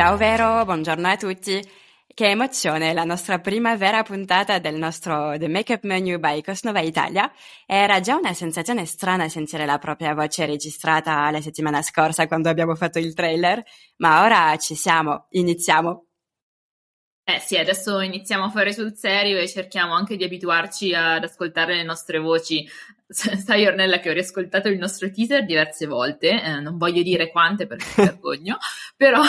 Ciao Vero, buongiorno a tutti. Che emozione, la nostra prima vera puntata del nostro The Makeup Menu by Cosnova Italia. Era già una sensazione strana sentire la propria voce registrata la settimana scorsa quando abbiamo fatto il trailer, ma ora ci siamo, iniziamo. Eh sì, adesso iniziamo a fare sul serio e cerchiamo anche di abituarci ad ascoltare le nostre voci. Sai Ornella che ho riascoltato il nostro teaser diverse volte, eh, non voglio dire quante perché mi vergogno, però,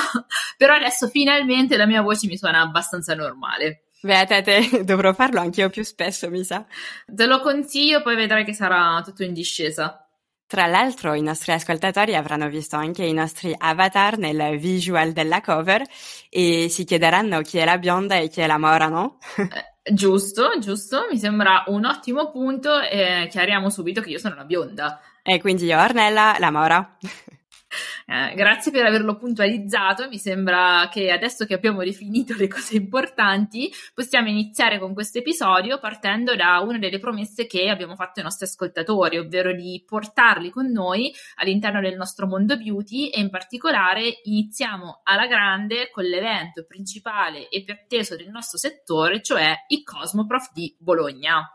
però adesso finalmente la mia voce mi suona abbastanza normale. Vedete, dovrò farlo anch'io più spesso, mi sa. Te lo consiglio, poi vedrai che sarà tutto in discesa. Tra l'altro i nostri ascoltatori avranno visto anche i nostri avatar nel visual della cover e si chiederanno chi è la bionda e chi è la mora, no? Giusto, giusto, mi sembra un ottimo punto e chiariamo subito che io sono la bionda. E quindi io Ornella, la mora. Eh, grazie per averlo puntualizzato. Mi sembra che adesso che abbiamo definito le cose importanti, possiamo iniziare con questo episodio partendo da una delle promesse che abbiamo fatto ai nostri ascoltatori, ovvero di portarli con noi all'interno del nostro mondo beauty e in particolare iniziamo alla grande con l'evento principale e più atteso del nostro settore, cioè il Cosmoprof di Bologna.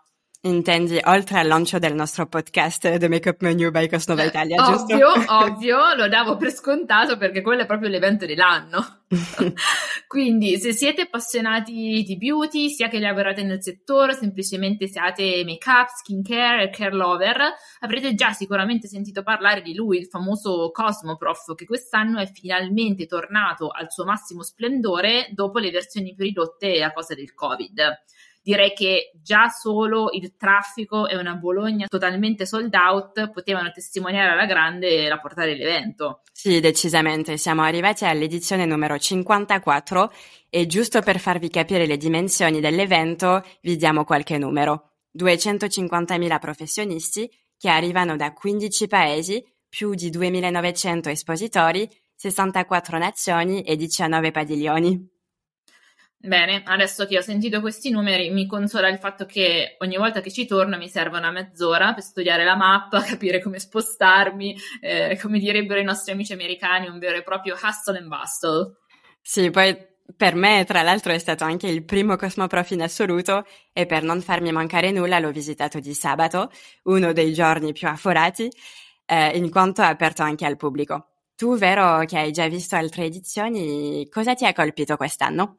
Intendi oltre al lancio del nostro podcast The Makeup Menu by Cosnova eh, Italia, eh, giusto? Ovvio, ovvio, lo davo per scontato perché quello è proprio l'evento dell'anno. Quindi se siete appassionati di beauty, sia che lavorate nel settore, semplicemente siate make-up, skincare e care lover, avrete già sicuramente sentito parlare di lui, il famoso Cosmoprof, che quest'anno è finalmente tornato al suo massimo splendore dopo le versioni più ridotte a causa del Covid direi che già solo il traffico e una Bologna totalmente sold out potevano testimoniare alla grande la portata dell'evento. Sì, decisamente. Siamo arrivati all'edizione numero 54 e giusto per farvi capire le dimensioni dell'evento vi diamo qualche numero. 250.000 professionisti che arrivano da 15 paesi, più di 2.900 espositori, 64 nazioni e 19 padiglioni. Bene, adesso che ho sentito questi numeri mi consola il fatto che ogni volta che ci torno mi serve una mezz'ora per studiare la mappa, capire come spostarmi, eh, come direbbero i nostri amici americani, un vero e proprio hustle and bustle. Sì, poi per me, tra l'altro, è stato anche il primo Cosmoprof in assoluto e per non farmi mancare nulla l'ho visitato di sabato, uno dei giorni più afforati, eh, in quanto è aperto anche al pubblico. Tu, vero che hai già visto altre edizioni, cosa ti ha colpito quest'anno?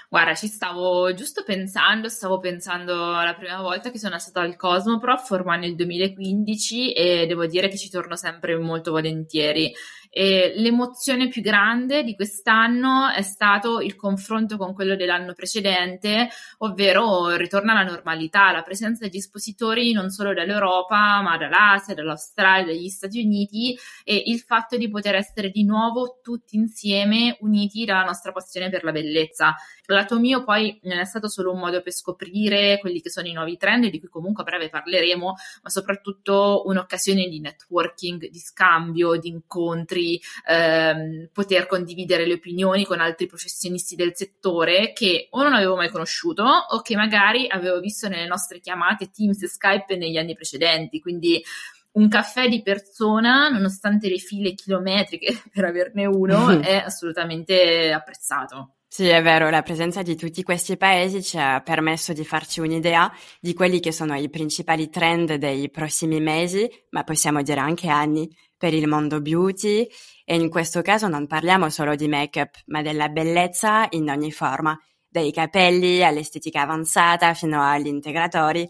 Guarda, ci stavo giusto pensando, stavo pensando la prima volta che sono stata al Cosmoprof ormai nel 2015 e devo dire che ci torno sempre molto volentieri. E l'emozione più grande di quest'anno è stato il confronto con quello dell'anno precedente, ovvero il ritorno alla normalità, la presenza di espositori non solo dall'Europa, ma dall'Asia, dall'Australia, dagli Stati Uniti e il fatto di poter essere di nuovo tutti insieme uniti dalla nostra passione per la bellezza. Il lato mio poi non è stato solo un modo per scoprire quelli che sono i nuovi trend, di cui comunque a breve parleremo, ma soprattutto un'occasione di networking, di scambio, di incontri ehm, poter condividere le opinioni con altri professionisti del settore che o non avevo mai conosciuto o che magari avevo visto nelle nostre chiamate Teams e Skype negli anni precedenti. Quindi un caffè di persona, nonostante le file chilometriche per averne uno, è assolutamente apprezzato. Sì, è vero, la presenza di tutti questi paesi ci ha permesso di farci un'idea di quelli che sono i principali trend dei prossimi mesi, ma possiamo dire anche anni, per il mondo beauty e in questo caso non parliamo solo di make-up, ma della bellezza in ogni forma, dai capelli all'estetica avanzata fino agli integratori,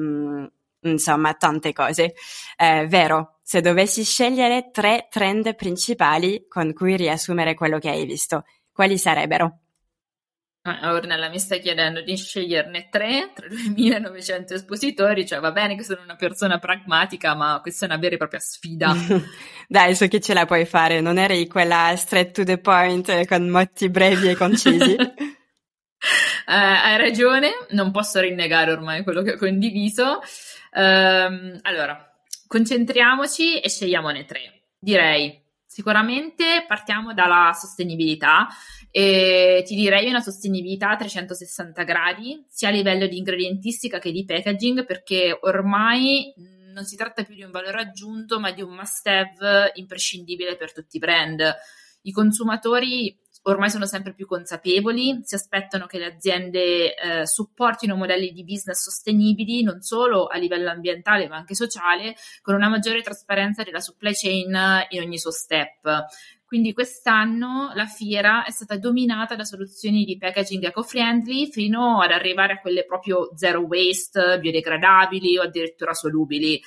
mm, insomma tante cose. Eh, vero, se dovessi scegliere tre trend principali con cui riassumere quello che hai visto, quali sarebbero? Ah, Ornella mi sta chiedendo di sceglierne tre tra 2900 espositori, cioè va bene che sono una persona pragmatica, ma questa è una vera e propria sfida. Dai, so che ce la puoi fare, non eri quella straight to the point con motti brevi e concisi. uh, hai ragione, non posso rinnegare ormai quello che ho condiviso. Uh, allora, concentriamoci e scegliamone tre. Direi Sicuramente partiamo dalla sostenibilità e ti direi una sostenibilità a 360 gradi, sia a livello di ingredientistica che di packaging, perché ormai non si tratta più di un valore aggiunto, ma di un must have imprescindibile per tutti i brand. I consumatori ormai sono sempre più consapevoli, si aspettano che le aziende eh, supportino modelli di business sostenibili non solo a livello ambientale ma anche sociale, con una maggiore trasparenza della supply chain in ogni suo step. Quindi quest'anno la fiera è stata dominata da soluzioni di packaging eco-friendly fino ad arrivare a quelle proprio zero waste, biodegradabili o addirittura solubili.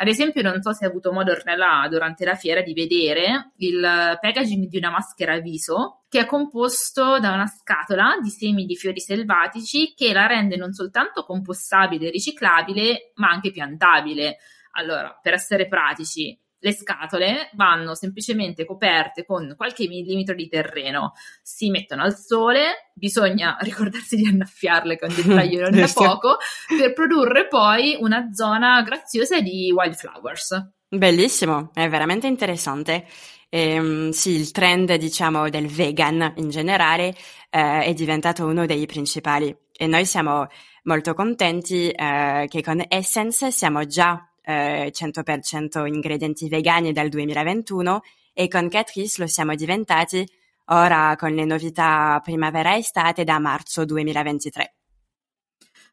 Ad esempio, non so se hai avuto modo Ornella durante la fiera di vedere il packaging di una maschera viso che è composto da una scatola di semi di fiori selvatici che la rende non soltanto compostabile e riciclabile, ma anche piantabile. Allora, per essere pratici, le scatole vanno semplicemente coperte con qualche millimetro di terreno, si mettono al sole, bisogna ricordarsi di annaffiarle, che è un dettaglio non da poco, per produrre poi una zona graziosa di wildflowers. Bellissimo, è veramente interessante. Ehm, sì, il trend, diciamo, del vegan in generale eh, è diventato uno dei principali e noi siamo molto contenti eh, che con Essence siamo già eh, 100% ingredienti vegani dal 2021 e con Catrice lo siamo diventati ora con le novità primavera-estate da marzo 2023.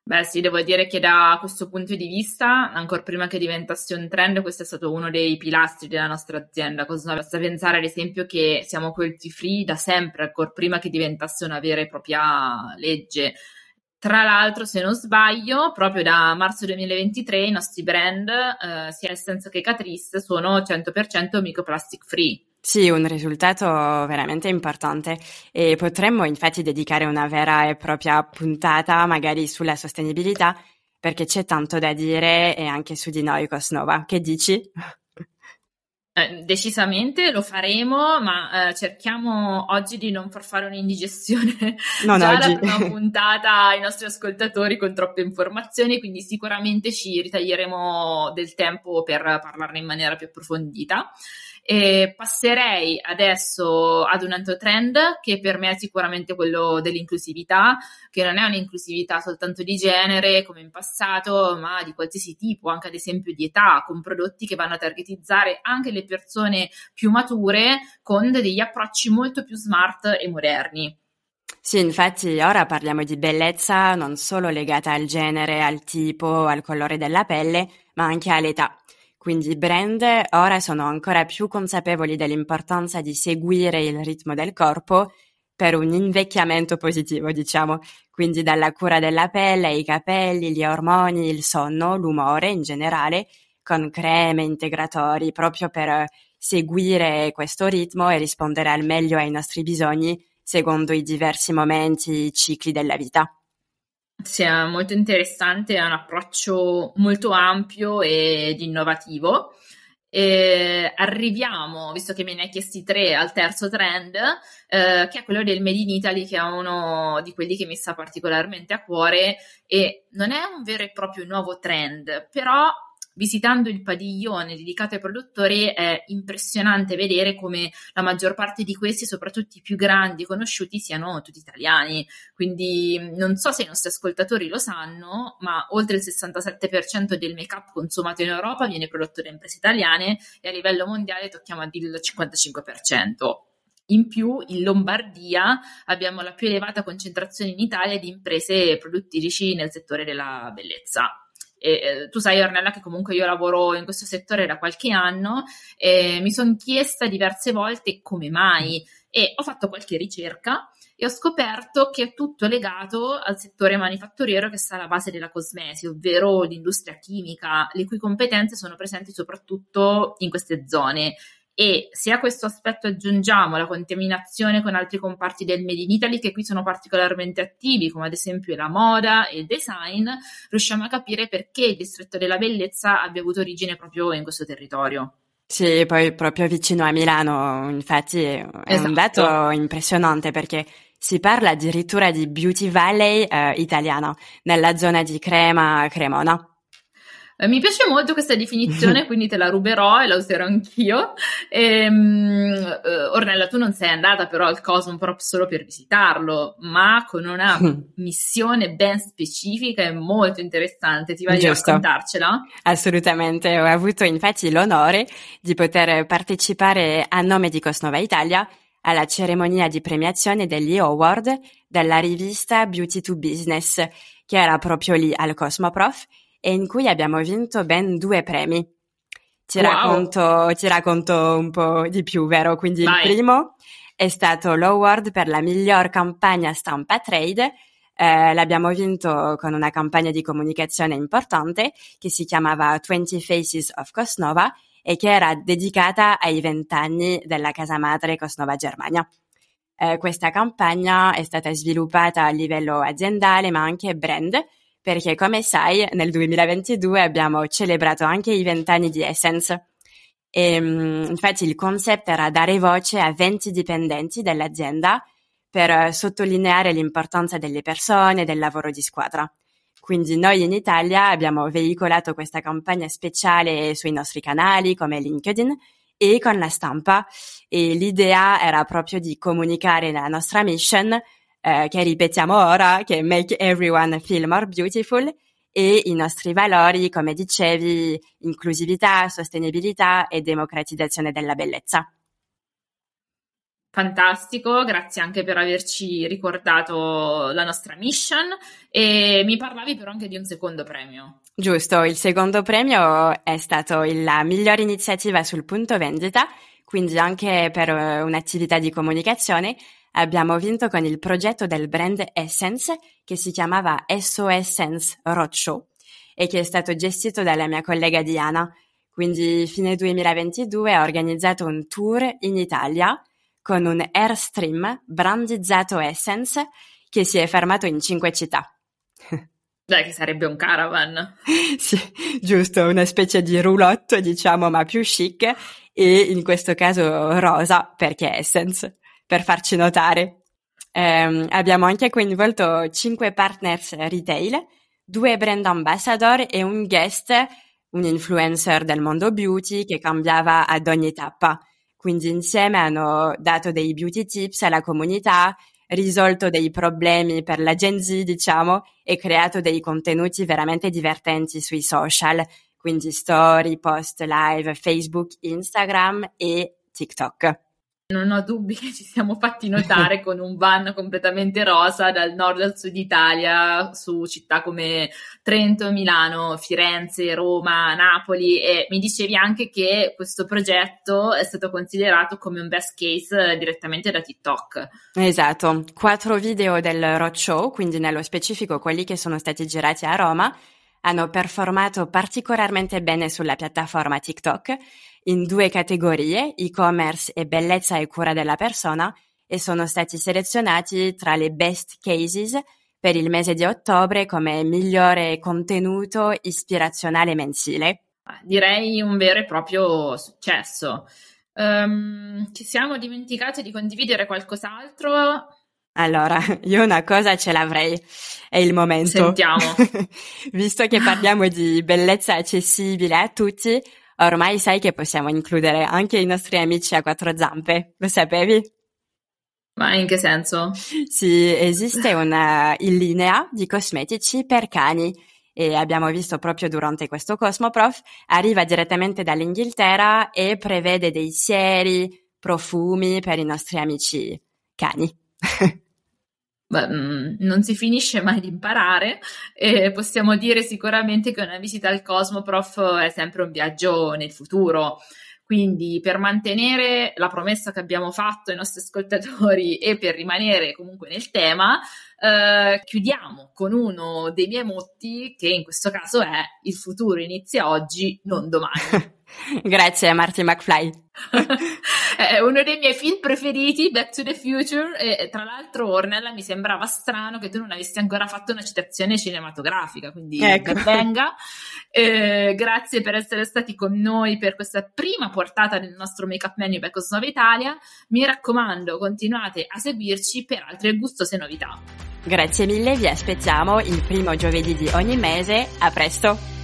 Beh sì, devo dire che da questo punto di vista, ancora prima che diventasse un trend, questo è stato uno dei pilastri della nostra azienda. Cosa basta pensare ad esempio che siamo cruelty free da sempre, ancora prima che diventasse una vera e propria legge. Tra l'altro, se non sbaglio, proprio da marzo 2023 i nostri brand, eh, sia Essence che Catrice, sono 100% microplastic free. Sì, un risultato veramente importante e potremmo infatti dedicare una vera e propria puntata magari sulla sostenibilità perché c'è tanto da dire e anche su di noi Cosnova. Che dici? Eh, decisamente lo faremo, ma eh, cerchiamo oggi di non far fare un'indigestione non già oggi. la prima puntata ai nostri ascoltatori con troppe informazioni, quindi sicuramente ci ritaglieremo del tempo per parlarne in maniera più approfondita. E passerei adesso ad un altro trend che per me è sicuramente quello dell'inclusività, che non è un'inclusività soltanto di genere come in passato, ma di qualsiasi tipo, anche ad esempio di età, con prodotti che vanno a targetizzare anche le persone più mature con degli approcci molto più smart e moderni. Sì, infatti ora parliamo di bellezza non solo legata al genere, al tipo, al colore della pelle, ma anche all'età. Quindi i brand ora sono ancora più consapevoli dell'importanza di seguire il ritmo del corpo per un invecchiamento positivo, diciamo, quindi dalla cura della pelle, i capelli, gli ormoni, il sonno, l'umore in generale, con creme, integratori, proprio per seguire questo ritmo e rispondere al meglio ai nostri bisogni secondo i diversi momenti, i cicli della vita sia molto interessante, è un approccio molto ampio ed innovativo. E arriviamo, visto che me ne hai chiesti tre, al terzo trend, eh, che è quello del Made in Italy, che è uno di quelli che mi sta particolarmente a cuore e non è un vero e proprio nuovo trend, però visitando il padiglione dedicato ai produttori è impressionante vedere come la maggior parte di questi, soprattutto i più grandi conosciuti, siano tutti italiani. Quindi non so se i nostri ascoltatori lo sanno, ma oltre il 67% del make-up consumato in Europa viene prodotto da imprese italiane e a livello mondiale tocchiamo il 55%. In più, in Lombardia abbiamo la più elevata concentrazione in Italia di imprese produttrici nel settore della bellezza. Eh, tu sai Ornella che comunque io lavoro in questo settore da qualche anno e mi sono chiesta diverse volte come mai. E ho fatto qualche ricerca e ho scoperto che è tutto legato al settore manifatturiero che sta alla base della cosmesi, ovvero l'industria chimica, le cui competenze sono presenti soprattutto in queste zone e se a questo aspetto aggiungiamo la contaminazione con altri comparti del Made in Italy che qui sono particolarmente attivi, come ad esempio la moda e il design, riusciamo a capire perché il distretto della bellezza abbia avuto origine proprio in questo territorio. Sì, poi proprio vicino a Milano, infatti è esatto. un dato impressionante perché si parla addirittura di Beauty Valley eh, italiana, nella zona di Crema, Cremona. Eh, mi piace molto questa definizione, quindi te la ruberò e la userò anch'io. E, um, Ornella, tu non sei andata però al Cosmoprop solo per visitarlo, ma con una missione ben specifica e molto interessante. Ti va di raccontarcela? Assolutamente, ho avuto infatti l'onore di poter partecipare a nome di Cosnova Italia alla cerimonia di premiazione degli award della rivista Beauty to Business, che era proprio lì al Cosmoprof e in cui abbiamo vinto ben due premi. Ti, wow. racconto, ti racconto un po' di più, vero? Quindi Vai. il primo è stato l'award per la miglior campagna stampa trade. Eh, l'abbiamo vinto con una campagna di comunicazione importante che si chiamava 20 Faces of Cosnova e che era dedicata ai vent'anni della casa madre Cosnova Germania. Eh, questa campagna è stata sviluppata a livello aziendale ma anche brand perché come sai nel 2022 abbiamo celebrato anche i vent'anni di Essence. E, um, infatti il concept era dare voce a 20 dipendenti dell'azienda per sottolineare l'importanza delle persone e del lavoro di squadra. Quindi noi in Italia abbiamo veicolato questa campagna speciale sui nostri canali come LinkedIn e con la stampa e l'idea era proprio di comunicare la nostra mission eh, che ripetiamo ora, che make everyone feel more beautiful e i nostri valori, come dicevi, inclusività, sostenibilità e democratizzazione della bellezza. Fantastico, grazie anche per averci ricordato la nostra mission e mi parlavi però anche di un secondo premio. Giusto, il secondo premio è stato la migliore iniziativa sul punto vendita, quindi anche per eh, un'attività di comunicazione abbiamo vinto con il progetto del brand Essence che si chiamava SOS Sense Roadshow e che è stato gestito dalla mia collega Diana. Quindi fine 2022 ha organizzato un tour in Italia con un Airstream brandizzato Essence che si è fermato in cinque città. Beh, che sarebbe un caravan. sì, giusto, una specie di roulotte, diciamo, ma più chic e in questo caso rosa perché Essence, per farci notare. Eh, abbiamo anche coinvolto cinque partners retail, due brand ambassador e un guest, un influencer del mondo beauty che cambiava ad ogni tappa. Quindi insieme hanno dato dei beauty tips alla comunità, risolto dei problemi per la Gen Z, diciamo, e creato dei contenuti veramente divertenti sui social, quindi story, post live, Facebook, Instagram e TikTok. Non ho dubbi che ci siamo fatti notare con un van completamente rosa dal nord al sud Italia su città come Trento, Milano, Firenze, Roma, Napoli e mi dicevi anche che questo progetto è stato considerato come un best case direttamente da TikTok. Esatto, quattro video del roadshow, quindi nello specifico quelli che sono stati girati a Roma, hanno performato particolarmente bene sulla piattaforma TikTok in due categorie, e-commerce e bellezza e cura della persona, e sono stati selezionati tra le best cases per il mese di ottobre come migliore contenuto ispirazionale mensile. Direi un vero e proprio successo. Um, ci siamo dimenticati di condividere qualcos'altro? Allora, io una cosa ce l'avrei, è il momento. Sentiamo. Visto che parliamo di bellezza accessibile a tutti, ormai sai che possiamo includere anche i nostri amici a quattro zampe, lo sapevi? Ma in che senso? Sì, esiste una in linea di cosmetici per cani e abbiamo visto proprio durante questo Cosmoprof, arriva direttamente dall'Inghilterra e prevede dei sieri, profumi per i nostri amici cani. Mm, non si finisce mai di imparare e possiamo dire sicuramente che una visita al Cosmoprof è sempre un viaggio nel futuro. Quindi per mantenere la promessa che abbiamo fatto ai nostri ascoltatori e per rimanere comunque nel tema, eh, chiudiamo con uno dei miei motti che in questo caso è il futuro inizia oggi, non domani. Grazie Marty McFly. è uno dei miei film preferiti, Back to the Future, e tra l'altro Ornella mi sembrava strano che tu non avessi ancora fatto una citazione cinematografica, quindi ecco. venga. Eh, grazie per essere stati con noi per questa prima portata del nostro make up menu Back of Italia. Mi raccomando, continuate a seguirci per altre gustose novità. Grazie mille, vi aspettiamo il primo giovedì di ogni mese. A presto!